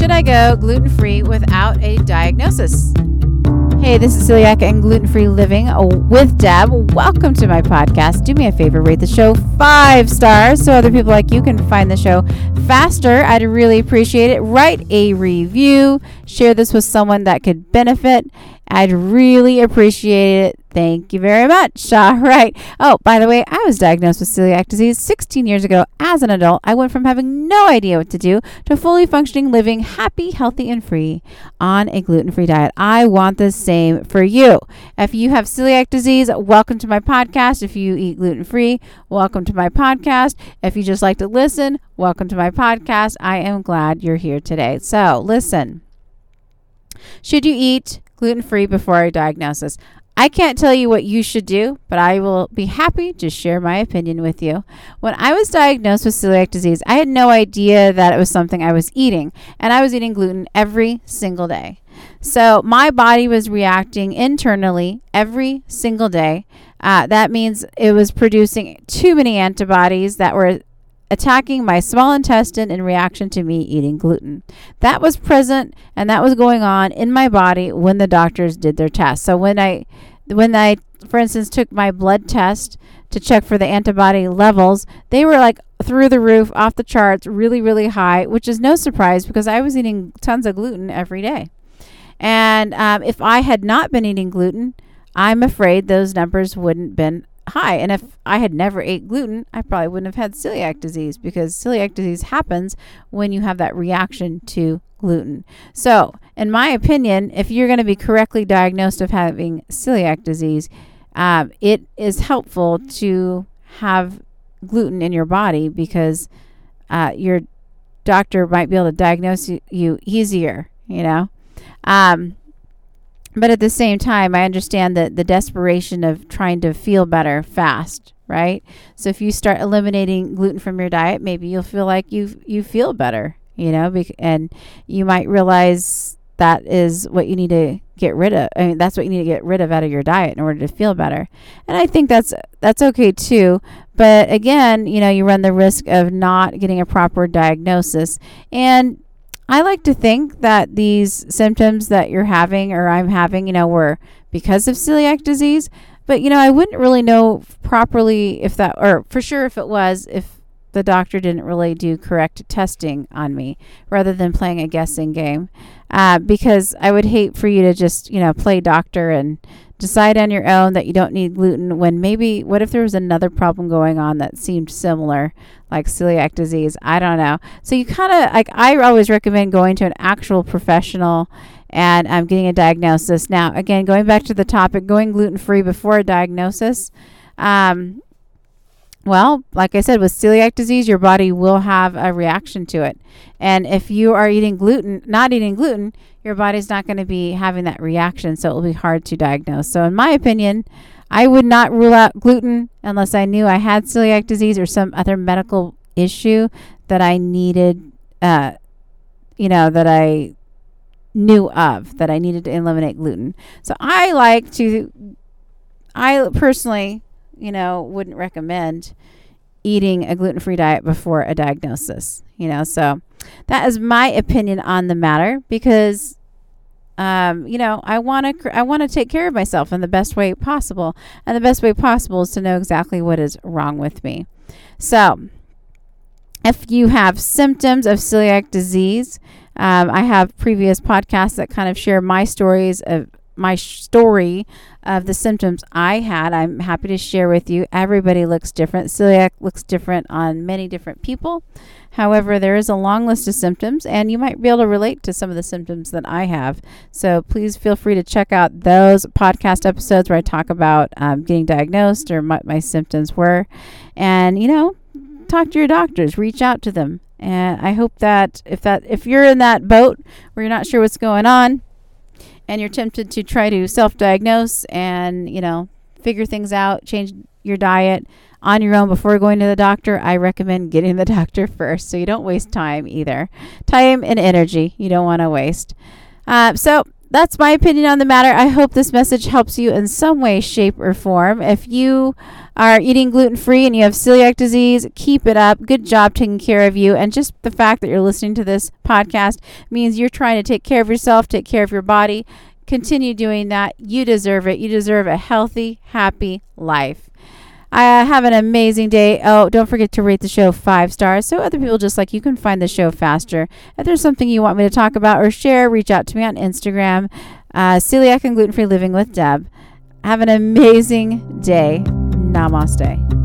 Should I go gluten free without a diagnosis? Hey, this is Celiac and Gluten Free Living with Deb. Welcome to my podcast. Do me a favor, rate the show five stars so other people like you can find the show faster. I'd really appreciate it. Write a review, share this with someone that could benefit. I'd really appreciate it. Thank you very much. All right. Oh, by the way, I was diagnosed with celiac disease 16 years ago as an adult. I went from having no idea what to do to fully functioning, living happy, healthy, and free on a gluten free diet. I want the same for you. If you have celiac disease, welcome to my podcast. If you eat gluten free, welcome to my podcast. If you just like to listen, welcome to my podcast. I am glad you're here today. So, listen. Should you eat gluten free before a diagnosis? I can't tell you what you should do, but I will be happy to share my opinion with you. When I was diagnosed with celiac disease, I had no idea that it was something I was eating, and I was eating gluten every single day. So my body was reacting internally every single day. Uh, that means it was producing too many antibodies that were attacking my small intestine in reaction to me eating gluten. That was present and that was going on in my body when the doctors did their test. So when I when I for instance took my blood test to check for the antibody levels, they were like through the roof, off the charts, really really high, which is no surprise because I was eating tons of gluten every day. And um, if I had not been eating gluten, I'm afraid those numbers wouldn't been high. And if I had never ate gluten, I probably wouldn't have had celiac disease because celiac disease happens when you have that reaction to gluten. So, in my opinion, if you're going to be correctly diagnosed of having celiac disease, um, it is helpful to have gluten in your body because uh, your doctor might be able to diagnose you easier, you know. Um, but at the same time, I understand that the desperation of trying to feel better fast, right? So if you start eliminating gluten from your diet, maybe you'll feel like you you feel better, you know, bec- and you might realize that is what you need to get rid of. I mean, that's what you need to get rid of out of your diet in order to feel better. And I think that's that's okay too. But again, you know, you run the risk of not getting a proper diagnosis and I like to think that these symptoms that you're having or I'm having, you know, were because of celiac disease. But, you know, I wouldn't really know properly if that, or for sure if it was, if the doctor didn't really do correct testing on me rather than playing a guessing game. Uh, because I would hate for you to just, you know, play doctor and decide on your own that you don't need gluten when maybe what if there was another problem going on that seemed similar like celiac disease? I don't know. So you kind of like i always recommend going to an actual professional and um, getting a diagnosis. Now again going back to the topic going gluten free before a diagnosis um, well, like I said, with celiac disease, your body will have a reaction to it. And if you are eating gluten, not eating gluten, your body's not going to be having that reaction. So it will be hard to diagnose. So, in my opinion, I would not rule out gluten unless I knew I had celiac disease or some other medical issue that I needed, uh, you know, that I knew of, that I needed to eliminate gluten. So I like to, I personally you know, wouldn't recommend eating a gluten free diet before a diagnosis, you know. So that is my opinion on the matter because. Um, you know, I want to I want to take care of myself in the best way possible, and the best way possible is to know exactly what is wrong with me. So, if you have symptoms of celiac disease, um, I have previous podcasts that kind of share my stories of my story of the symptoms I had. I'm happy to share with you. Everybody looks different. Celiac looks different on many different people. However, there is a long list of symptoms, and you might be able to relate to some of the symptoms that I have. So please feel free to check out those podcast episodes where I talk about um, getting diagnosed or what my symptoms were. And, you know, talk to your doctors, reach out to them. And I hope that if that if you're in that boat where you're not sure what's going on, and you're tempted to try to self-diagnose and you know figure things out change your diet on your own before going to the doctor i recommend getting the doctor first so you don't waste time either. Time and energy you don't want to waste. Uh, so that's my opinion on the matter. I hope this message helps you in some way, shape, or form. If you are eating gluten free and you have celiac disease, keep it up. Good job taking care of you. And just the fact that you're listening to this podcast means you're trying to take care of yourself, take care of your body. Continue doing that. You deserve it. You deserve a healthy, happy life. I have an amazing day. Oh, don't forget to rate the show five stars so other people just like you can find the show faster. If there's something you want me to talk about or share, reach out to me on Instagram, uh, Celiac and Gluten Free Living with Deb. Have an amazing day. Namaste.